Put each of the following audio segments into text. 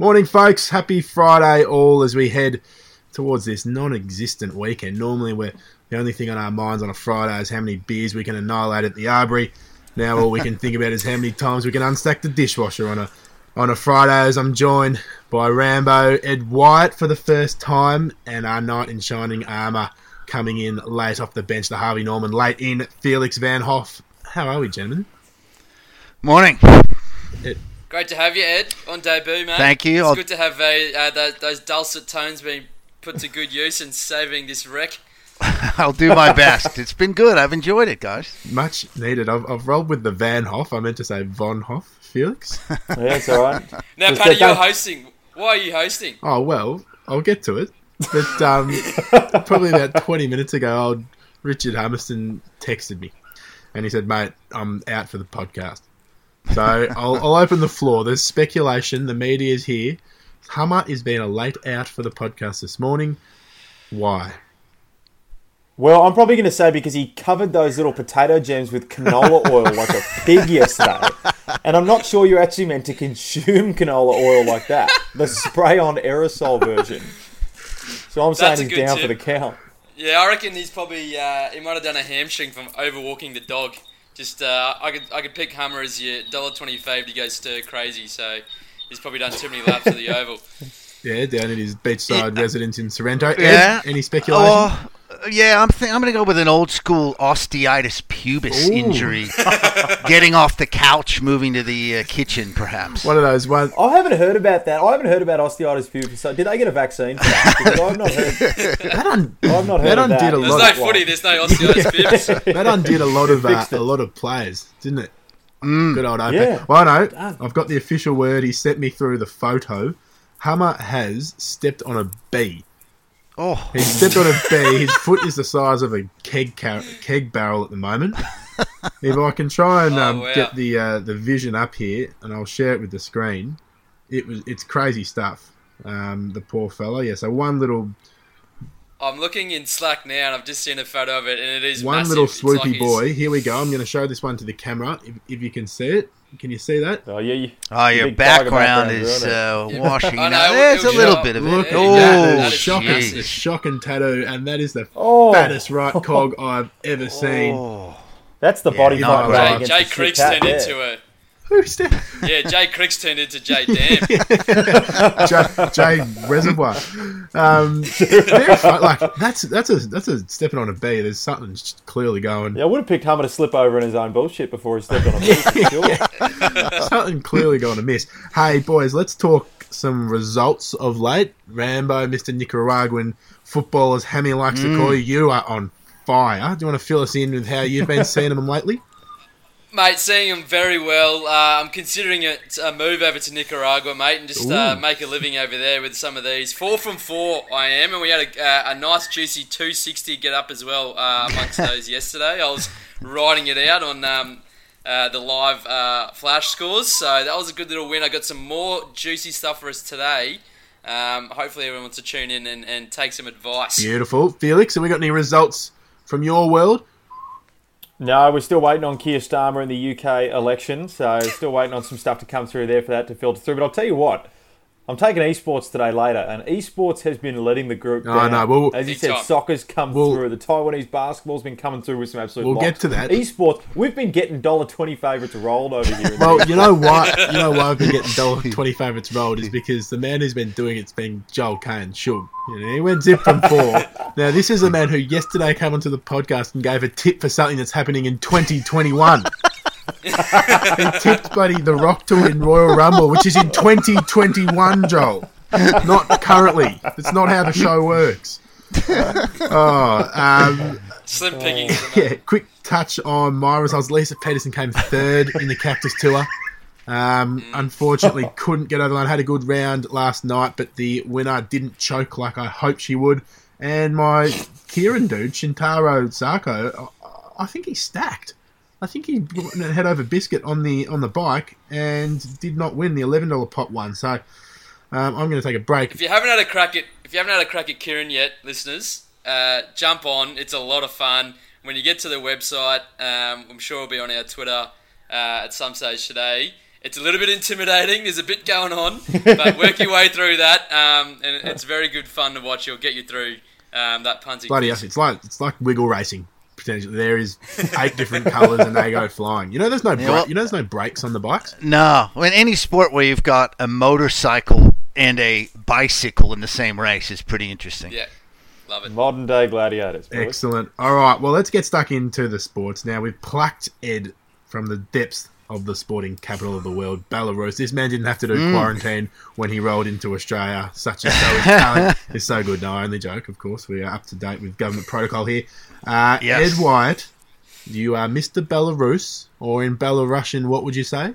Morning, folks. Happy Friday, all, as we head towards this non existent weekend. Normally, we're the only thing on our minds on a Friday is how many beers we can annihilate at the Arbory. Now, all we can think about is how many times we can unstack the dishwasher on a on a Friday. As I'm joined by Rambo Ed Wyatt for the first time, and our knight in shining armour coming in late off the bench, the Harvey Norman late in Felix Van Hoff. How are we, gentlemen? Morning. It, Great to have you, Ed, on debut, mate. Thank you. It's I'll- good to have uh, uh, those, those dulcet tones being put to good use and saving this wreck. I'll do my best. It's been good. I've enjoyed it, guys. much needed. I've, I've rolled with the Van Hoff. I meant to say Von Hoff, Felix. Yeah, it's all right. Now, Just Paddy, you're hosting. Why are you hosting? Oh well, I'll get to it. But um, probably about twenty minutes ago, old Richard Hummerston texted me, and he said, "Mate, I'm out for the podcast." So I'll, I'll open the floor. There's speculation. The media is here. Hummer is being a late out for the podcast this morning. Why? Well, I'm probably going to say because he covered those little potato gems with canola oil like a pig yesterday. And I'm not sure you're actually meant to consume canola oil like that. The spray on aerosol version. So I'm saying That's a he's down tip. for the count. Yeah, I reckon he's probably uh, he might have done a hamstring from overwalking the dog. Just uh, I could I could pick Hummer as your dollar twenty fave to go stir crazy. So he's probably done too many laps of the oval. Yeah, down at his beachside residence in Sorrento. Ed, Yeah. Any speculation? Oh, yeah, I'm th- I'm going to go with an old school osteitis pubis Ooh. injury. Getting off the couch, moving to the uh, kitchen, perhaps. One of those ones. I haven't heard about that. I haven't heard about osteitis pubis. So did they get a vaccine for that? Because I've not heard. That, un- I've not heard that of that. undid a There's lot. no of- footy. There's no osteitis bibs. that undid a lot of uh, a lot of players, didn't it? Good old OP. Yeah. Well, no, Done. I've got the official word. He sent me through the photo. Hummer has stepped on a bee. Oh, He stepped on a bee. His foot is the size of a keg car- keg barrel at the moment. If I can try and Oh, um, wow. get the uh, the vision up here, and I'll share it with the screen. It was it's crazy stuff. Um, the poor fellow. Yeah. So one little I'm looking in Slack now, and I've just seen a photo of it, and it is one massive. little It's like swoopy he's- boy. Here we go. I'm going to show this one to the camera. If, if you can see it, can you see that? Oh, yeah. You, oh your background background, is isn't uh, washing. I know, now. it There's a little shot. bit of Look it. at Oh, that. that is shocking, massive. shocking tattoo, and that is the oh, fattest right cog I've ever seen. Oh. that's the body Yeah, fight no, going right. Jay, against Jay the shit Creek's turned into a Who's that? yeah. Jay Creek's turned into Jay Dam. Jay, Jay Reservoir. Um, fun. Like that's that's a that's a stepping on a bee. There's something clearly going. Yeah, I would have picked Hummer to slip over in his own bullshit before he stepped on a boot, for sure. Something clearly going to miss. Hey boys, let's talk some results of late. Rambo, Mr. Nicaraguan football, as Hammy likes to call you, you are on fire. Do you want to fill us in with how you've been seeing them lately? Mate, seeing him very well. Uh, I'm considering it a move over to Nicaragua, mate, and just uh, make a living over there with some of these. Four from four, I am, and we had a, uh, a nice juicy 260 get up as well uh, amongst those yesterday. I was writing it out on um, uh, the live uh, flash scores, so that was a good little win. I got some more juicy stuff for us today. Um, hopefully, everyone wants to tune in and, and take some advice. Beautiful, Felix. Have we got any results from your world? No, we're still waiting on Keir Starmer in the UK election, so still waiting on some stuff to come through there for that to filter through. But I'll tell you what, I'm taking esports today later, and esports has been letting the group Oh, down. no, well- As you said, time. soccer's come Well- through. The Taiwanese basketball's been coming through with some absolute. We'll locks. get to that. Esports, we've been getting dollar twenty favourites rolled over here. Well, you know why? You know why I've been getting dollar twenty favourites rolled is because the man who's been doing it's been Joel Kane. Shug. You know, he went zip from four. now this is a man who yesterday came onto the podcast and gave a tip for something that's happening in 2021. He tipped Buddy the Rock to win Royal Rumble, which is in 2021, Joel. Not currently. It's not how the show works. Oh, um, Slim pickings. yeah, quick touch on my results. Lisa Peterson came third in the Cactus Tour. Um, unfortunately, couldn't get over the line. Had a good round last night, but the winner didn't choke like I hoped she would. And my keirin dude, Shintaro Sako, I, I think he stacked. I think he head over biscuit on the on the bike and did not win the eleven dollar pot one. So um, I'm going to take a break. If you haven't had a crack at if you haven't had a crack at keirin yet, listeners, uh, jump on. It's a lot of fun. When you get to the website, um, I'm sure it'll be on our Twitter uh, at some stage today. It's a little bit intimidating. There's a bit going on, but work your way through that, um, and it's very good fun to watch. It'll get you through um, that punting. Bloody hell, it's like it's like wiggle racing. Potentially, there is eight different colours and they go flying. You know, there's no bra- well- you know, there's no brakes on the bikes. No, in any sport where you've got a motorcycle and a bicycle in the same race is pretty interesting. Yeah, love it. Modern day gladiators. boys. Excellent. All right, well, let's get stuck into the sports now. We've plucked Ed from the depths of the sporting capital of the world, Belarus. This man didn't have to do Mm. quarantine when he rolled into Australia. Such a so his talent is so good. No, only joke, of course. We are up to date with government protocol here. Uh, Yes. Ed Wyatt, you are Mr. Belarus, or in Belarusian, what would you say?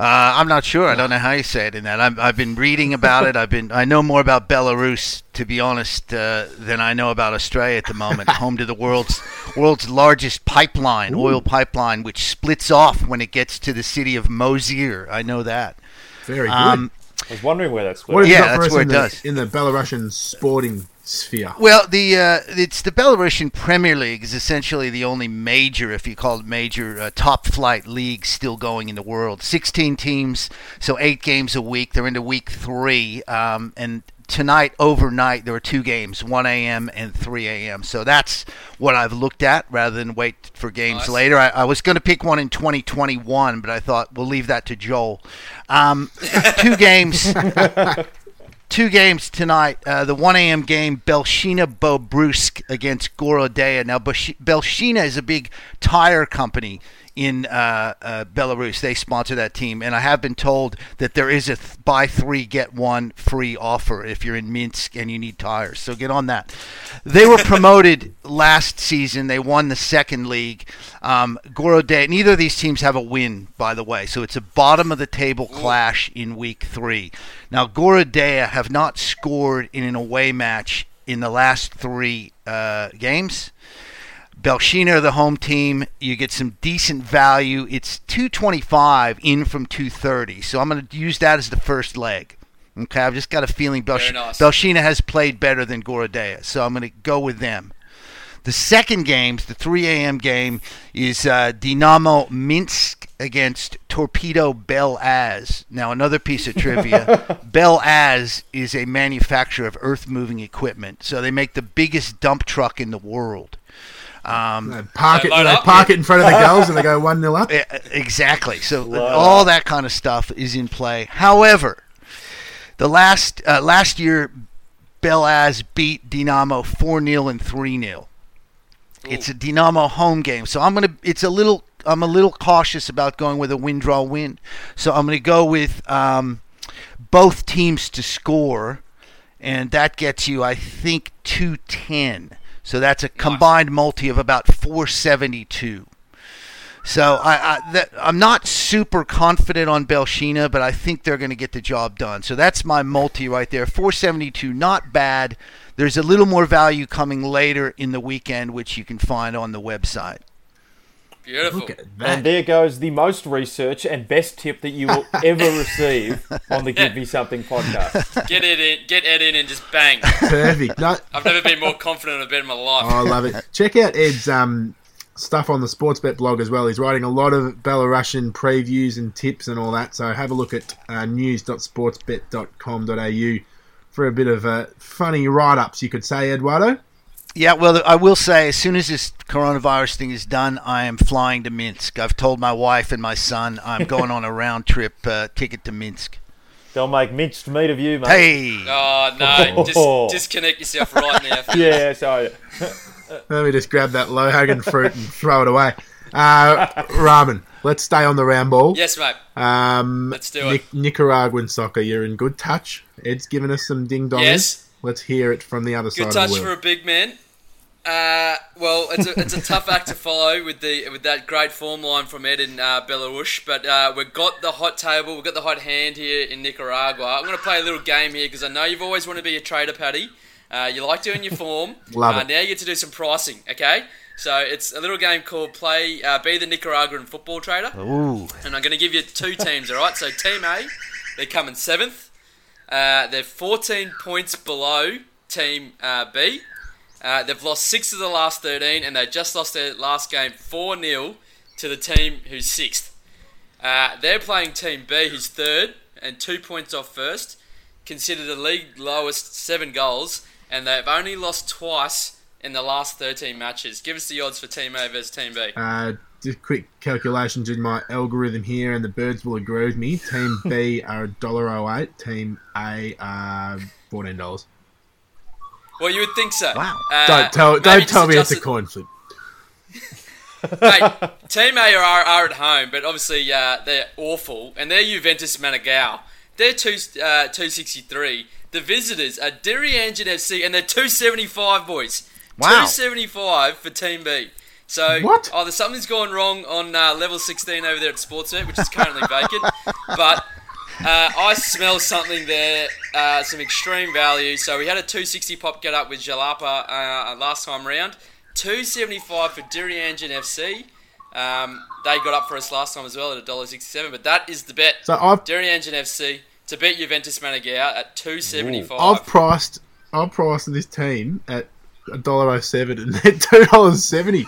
Uh, I'm not sure. I don't know how you say it in that. I've, I've been reading about it. I've been. I know more about Belarus, to be honest, uh, than I know about Australia at the moment. home to the world's world's largest pipeline, oil pipeline, which splits off when it gets to the city of Mozyr. I know that. Very good. Um, I was wondering where that's. what have yeah, you for that's us where it the, does. in the Belarusian sporting sphere? Well, the uh, it's the Belarusian Premier League is essentially the only major, if you call it major, uh, top flight league still going in the world. Sixteen teams, so eight games a week. They're into week three, um, and tonight overnight there were two games, 1 a.m. and 3 a.m. So that's what I've looked at rather than wait for games Nice. later. I, I was going to pick one in 2021, but I thought we'll leave that to Joel. Um, two games two games tonight. Uh, the 1 a.m. game, Belshina Bobruisk against Gorodeya. Now, Belshina is a big tire company in uh, uh, Belarus. They sponsor that team, and I have been told that there is a th- buy three get one free offer if you're in Minsk and you need tires. So get on that. They were promoted last season. They won the second league. Um, Gorodeya. Neither of these teams have a win, by the way. So it's a bottom of the table clash in week three. Now Gorodeya have not scored in an away match in the last three uh, games. Belshina the home team. You get some decent value. It's 225 in from 230. So I'm going to use that as the first leg. Okay, I've just got a feeling Belsh- Very. Belshina has played better than Gorodeya, so I'm going to go with them. The second game, the 3 a.m. game, is uh, Dinamo Minsk against Torpedo Bel Az. Now, another piece of trivia Bel Az is a manufacturer of earth moving equipment, so they make the biggest dump truck in the world. Um, They park it, they up, park yeah. it in front of the girls and they go 1 0 up. E- Exactly. So Wow. all that kind of stuff is in play. However, the last uh, last year, Belaz beat Dinamo four 0 and three 0 It's a Dinamo home game, so I'm gonna. It's a little. I'm a little cautious about going with a win draw win. So I'm gonna go with um, both teams to score, and that gets you, I think, two ten. So that's a combined multi of about four seventy two. So I, I that, I'm not super confident on Belshina, but I think they're going to get the job done. So that's my multi right there. 472, not bad. There's a little more value coming later in the weekend, which you can find on the website. Beautiful. Look at And there goes the most research and best tip that you will ever receive on the Give Me Something podcast. Get it in, get Ed in, and just bang. Perfect. No, I've never been more confident in a bet in my life. Oh, I love it. Check out Ed's um, stuff on the Sportsbet blog as well. He's writing a lot of Belarusian previews and tips and all that. So have a look at uh, news.sportsbet.com.au for a bit of uh, funny write ups, you could say, Eduardo. Yeah, well, I will say, as soon as this coronavirus thing is done, I am flying to Minsk. I've told my wife and my son I'm going on a round trip uh, ticket to Minsk. They'll make minced meat of you, mate. Hey, Oh no! Oh. Just disconnect yourself right now. Yeah, sorry. Let me just grab that Lohagen fruit and throw it away. Uh, ramen. Let's stay on the round ball. Yes, mate. Um, Let's do it. Nicaraguan soccer. You're in good touch. Ed's given us some ding dongs. Yes. Let's hear it from the other Good side Good touch of the for a big man. Uh, well, it's a, it's a tough act to follow with the with that great form line from Ed in uh, Belarus, but uh, we've got the hot table, we've got the hot hand here in Nicaragua. I'm going to play a little game here because I know you've always wanted to be a trader, Paddy. Uh, you like doing your form. Love uh, it. Now you get to do some pricing, okay? So it's a little game called Play uh, Be the Nicaraguan Football Trader. ooh, And I'm going to give you two teams, all right? So Team A, they're coming seventh. Uh, they're 14 points below Team uh, B. Uh, they've lost six of the last 13, and they just lost their last game 4 0 to the team who's sixth. Uh, they're playing Team B, who's third and two points off first, considered the league lowest seven goals, and they've only lost twice in the last 13 matches. Give us the odds for Team A versus Team B. Just quick calculations in my algorithm here, and the birds will agree with me. Team B are $1.08, Team A are $14. Well, you would think so. Wow. Uh, Don't tell, don't tell me it's a coin flip. Mate, Team A are, are at home, but obviously uh, they're awful, and they're Juventus Managua. They're two uh, two sixty three. The visitors are Diriangén FC, and they're two seventy five boys. Wow. Two seventy five for Team B. So What? either something's gone wrong on uh, level sixteen over there at Sportsbet, which is currently vacant, but. Uh, I smell something there, uh, some extreme value. So we had a 260 pop get up with Jalapa uh, last time round. 275 for Diriangén FC. Um, they got up for us last time as well at $1.67, but that is the bet. So I've Diriangén FC to beat Juventus Managua at 275. I've priced I've priced this team at $1.07 and they're $2.70.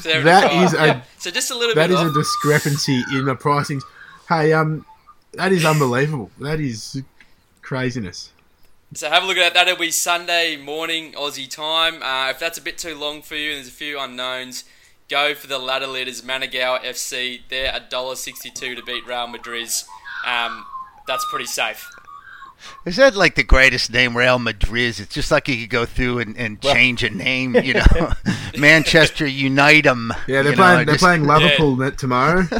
75. that is a- Yeah. So just a little That is a discrepancy in the pricing. Hey, um, that is unbelievable. That is craziness. So have a look at that. That'll be Sunday morning Aussie time. Uh, if that's a bit too long for you and there's a few unknowns, go for the ladder leaders Managua FC. They're $1.62 to beat Real Madriz. Um, that's pretty safe. Is that like the greatest name, Real Madriz? It's just like you could go through and, and change a name, you know, Manchester Unitem. Yeah, they're you know, playing. They're just- playing Liverpool net tomorrow.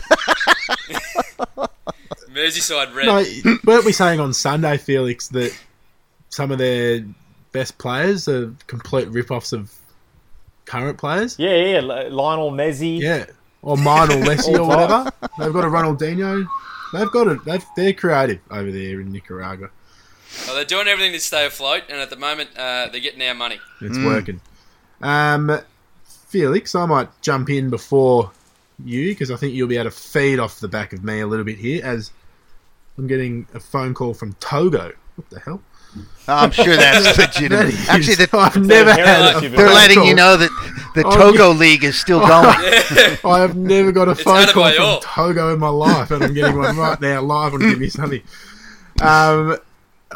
Merseyside Red. no, weren't we saying on Sunday, Felix, that some of their best players are complete rip-offs of current players? Yeah, yeah. Lionel Messi. Yeah, or mine or Messi or whatever. They've got a Ronaldinho. They've got it. They've, they're creative over there in Nicaragua. Well, they're doing everything to stay afloat, and at the moment, uh, they're getting our money. It's working. Um, Felix, I might jump in before you because I think you'll be able to feed off the back of me a little bit here as I'm getting a phone call from Togo. What the hell? I'm sure that's legitimate. is- Actually, the, I've never They're had a they're letting call. you know that the Oh, Togo League is still going. I have never got a phone call from Togo in my life, and I'm getting one right now live on Give Me Something. Um,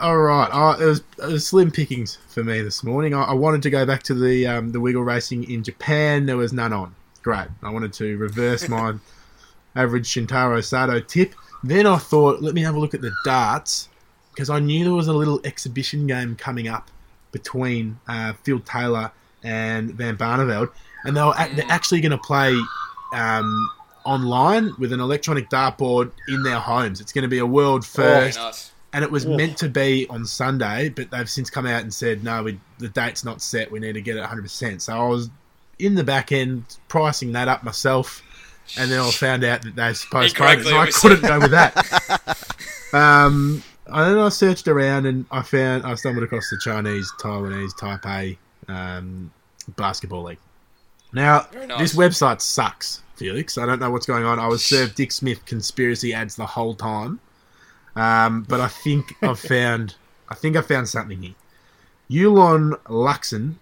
all right, uh, it, was, it was slim pickings for me this morning. I, I wanted to go back to the um, the wiggle racing in Japan. There was none on. Great. I wanted to reverse my average Shintaro Sato tip. Then I thought, let me have a look at the darts because I knew there was a little exhibition game coming up between uh, Phil Taylor and Van Barneveld, and they were ac- they're actually going to play um, online with an electronic dartboard in their homes. It's going to be a world first, nice. And it was Oof. meant to be on Sunday, but they've since come out and said no, we, the date's not set. We need to get it 100. percent So I was in the back end pricing that up myself, and then I found out that they've postponed it, so I couldn't go with that. um, and then I searched around and I found I stumbled across the Chinese Taiwanese Taipei um, basketball league. Now nice. this website sucks, Felix. I don't know what's going on. I was served Dick Smith conspiracy ads the whole time, um, but I think I've found I think I found something here. Yulon Luxgen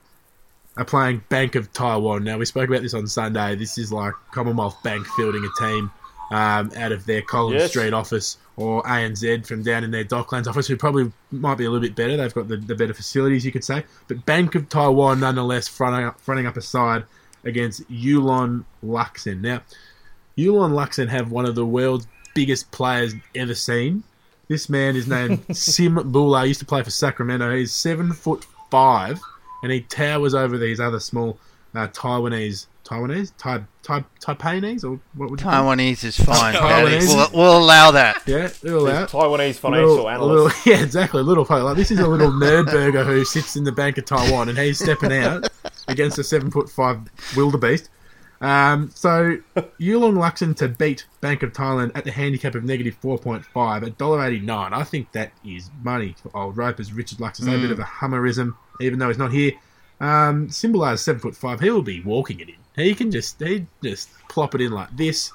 are playing Bank of Taiwan. Now we spoke about this on Sunday. This is like Commonwealth Bank fielding a team um, out of their Collins Yes. Street office or ANZ from down in their Docklands office, who probably might be a little bit better. They've got the, the better facilities, you could say. But Bank of Taiwan, nonetheless, fronting up, fronting up a side against Yulon Luxgen. Now, Yulon Luxgen have one of the world's biggest players ever seen. This man is named Sim Bhullar. He used to play for Sacramento. He's seven foot five, and he towers over these other small uh, Taiwanese, Taiwanese, Tai, Tai, Taipanese, or what would you call them? Taiwanese is fine, Taiwanese. We'll, we'll allow that. Yeah, they're allowed. Taiwanese financial Little- analyst. little- yeah, exactly. a Little. Like this is a little nerd burger who sits in the Bank of Taiwan, and he's stepping out against a seven foot five wildebeest. Um, so Yulon Luxgen to beat Bank of Thailand at the handicap of negative four point five at dollar eighty nine. I think that is money for old ropers. Richard Luxon's a bit of a hummerism, even though he's not here. Um, is seven foot five. He will be walking it in. He can just he just plop it in like this.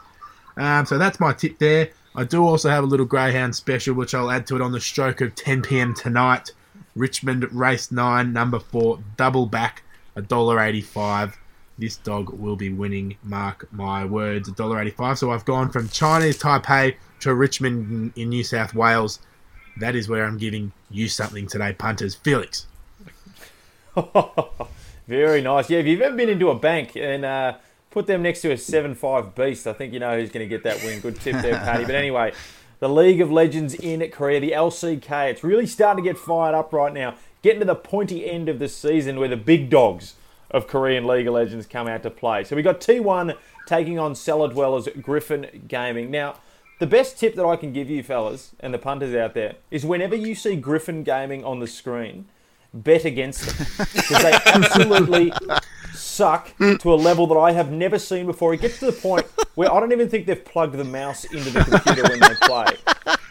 Um, so that's my tip there. I do also have a little greyhound special, which I'll add to it on the stroke of 10 p.m. tonight. Richmond race nine, number four, double back, a dollar eighty-five. This dog will be winning. Mark my words. $1.85. So I've gone from Chinese Taipei to Richmond in New South Wales. That is where I'm giving you something today, punters. Felix. Very nice. Yeah, if you've ever been into a bank and uh, put them next to a 7 5 beast, I think you know who's going to get that win. Good tip there, Paddy. But anyway, the League of Legends in Korea, the LCK, it's really starting to get fired up right now. Getting to the pointy end of the season where the big dogs of Korean League of Legends come out to play. So we got T1 taking on Cellar Dwellers Griffin Gaming. Now, the best tip that I can give you, fellas, and the punters out there, is whenever you see Griffin Gaming on the screen, bet against them because they absolutely suck to a level that I have never seen before. It gets to the point where I don't even think they've plugged the mouse into the computer when they play,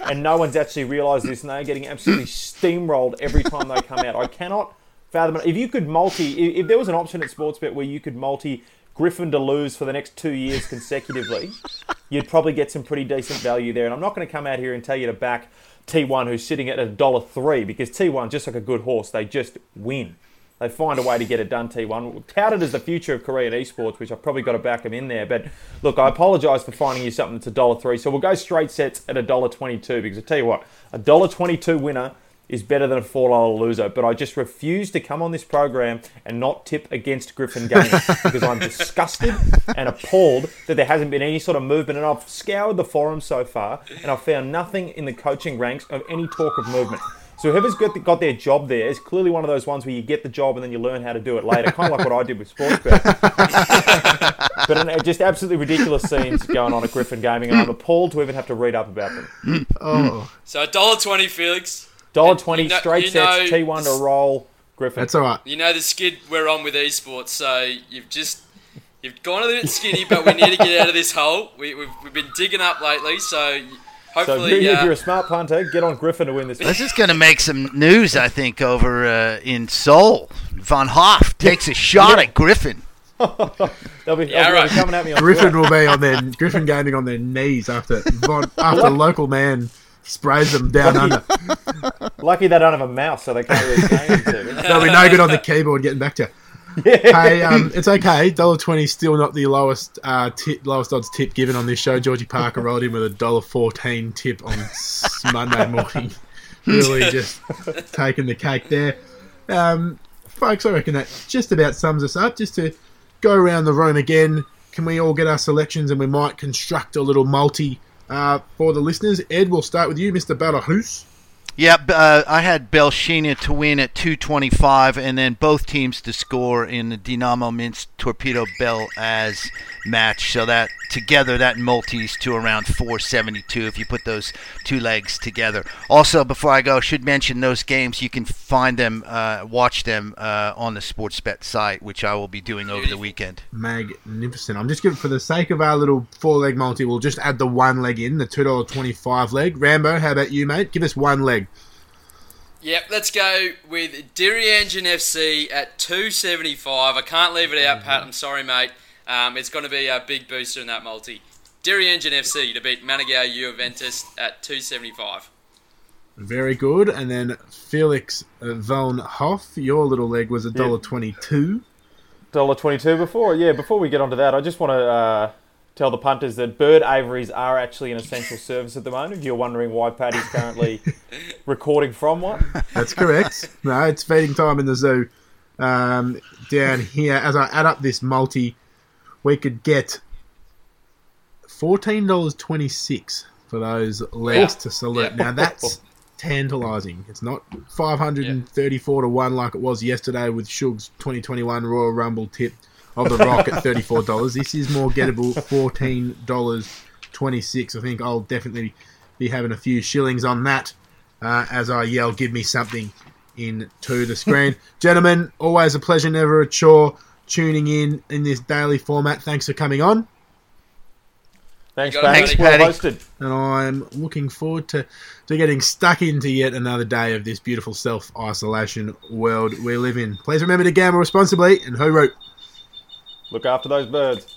and no one's actually realised this, and they're getting absolutely steamrolled every time they come out. I cannot fathom it. If you could multi, if there was an option at Sportsbet where you could multi Griffin to lose for the next two years consecutively, you'd probably get some pretty decent value there. And I'm not going to come out here and tell you to back T1 who's sitting at a dollar three because T1 just like a good horse, they just win. They find a way to get it done. T1 touted as the future of Korean esports, which I've probably got to back them in there. But look, I apologise for finding you something that's a dollar three. So we'll go straight sets at a dollar twenty-two because I tell you what, a dollar twenty-two winner is better than a four dollar loser. But I just refuse to come on this program and not tip against Griffin Gaming because I'm disgusted and appalled that there hasn't been any sort of movement. And I've scoured the forum so far and I've found nothing in the coaching ranks of any talk of movement. So whoever's got, the, got their job there is clearly one of those ones where you get the job and then you learn how to do it later, kind of like what I did with Sportsbet. but an, uh, just absolutely ridiculous scenes going on at Griffin Gaming, and I'm appalled to even have to read up about them. Oh, So a dollar twenty, Felix. Dollar twenty You know- straight you sets, T1 to roll, Griffin. that's all right. You know the skid we're on with esports, so you've just you've gone a bit skinny, but we need to get out of this hole. We, we've, we've been digging up lately, so hopefully. so hopefully, if you're uh, a smart punter, get on Griffin to win this. This is going to make some news, I think, over uh, in Seoul. Von Hoff takes a shot Yeah. at Griffin. They'll be, Yeah, they'll be coming at me on Griffin Twitter. will be on their Griffin gaming on their knees after Von, after local man sprays them down under. Lucky they don't have a mouse, so they can't really change it. They'll be no good on the keyboard getting back to you. Hey, um, it's okay. Dollar twenty still not the lowest uh, tip, lowest odds tip given on this show. Georgie Parker rolled in with a dollar fourteen tip on Monday morning. Really just taking the cake there, um, folks. I reckon that just about sums us up. Just to go around the room again. Can we all get our selections and we might construct a little multi uh, for the listeners? Ed, we'll start with you, Mr. Balahus. Yeah, uh, I had Belshina to win at 225, and then both teams to score in the Dinamo Minsk Torpedo Bell as match. So that together, that multis to around 472 if you put those two legs together. Also, before I go, I should mention those games. You can find them, uh, watch them uh, on the Sportsbet site, which I will be doing over the weekend. Magnificent. I'm just giving, for the sake of our little four leg multi, we'll just add the one leg in, the $2.25 leg. Rambo, how about you, mate? Give us one leg. Yep, let's go with Diriangén FC at 275. I can't leave it out, Pat. I'm sorry, mate. Um, it's going to be a big booster in that multi. Diriangén FC to beat Managua Juventus at 275. Very good. And then Felix uh, Von Hoff, your little leg was $1.22. Dollar twenty-two. Before, yeah, before we get onto that, I just want to uh, tell the punters that bird aviaries are actually an essential service at the moment. If you're wondering why Paddy's currently recording from one, That's correct. no, it's feeding time in the zoo. Um, down here, as I add up this multi, we could get $14.26 for those legs Wow. to salute. Yeah. Now, that's tantalising. It's not 534 to 1 like it was yesterday with Shug's 2021 Royal Rumble tip of the Rock at $34. This is more gettable, $14.26. I think I'll definitely be having a few shillings on that uh, as I yell, "Give me something!" into the screen. Gentlemen, always a pleasure, never a chore. Tuning in in this daily format. Thanks for coming on, thanks, You got Paddy. Well hosted. and I'm looking forward to to getting stuck into yet another day of this beautiful self isolation world we live in. Please remember to gamble responsibly and who wrote. Look after those birds.